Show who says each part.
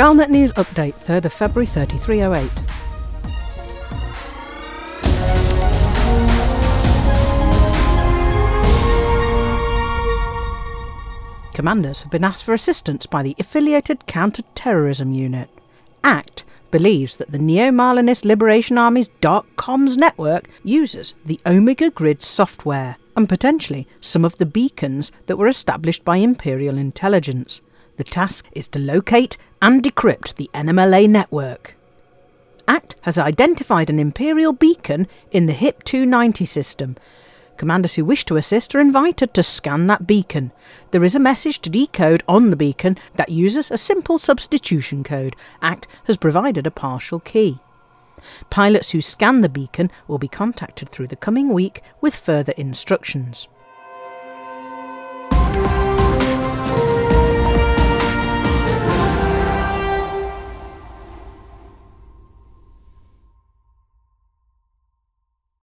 Speaker 1: Galnet News Update, 3rd of February 3308. Commanders have been asked for assistance by the Affiliated Counter-Terrorism Unit. ACT believes that the Neo-Marlinist Liberation Army's dark comms network uses the Omega Grid software and potentially some of the beacons that were established by Imperial intelligence. The task is to locate and decrypt the NMLA network. ACT has identified an Imperial beacon in the HIP 290 system. Commanders who wish to assist are invited to scan that beacon. There is a message to decode on the beacon that uses a simple substitution code. ACT has provided a partial key. Pilots who scan the beacon will be contacted through the coming week with further instructions.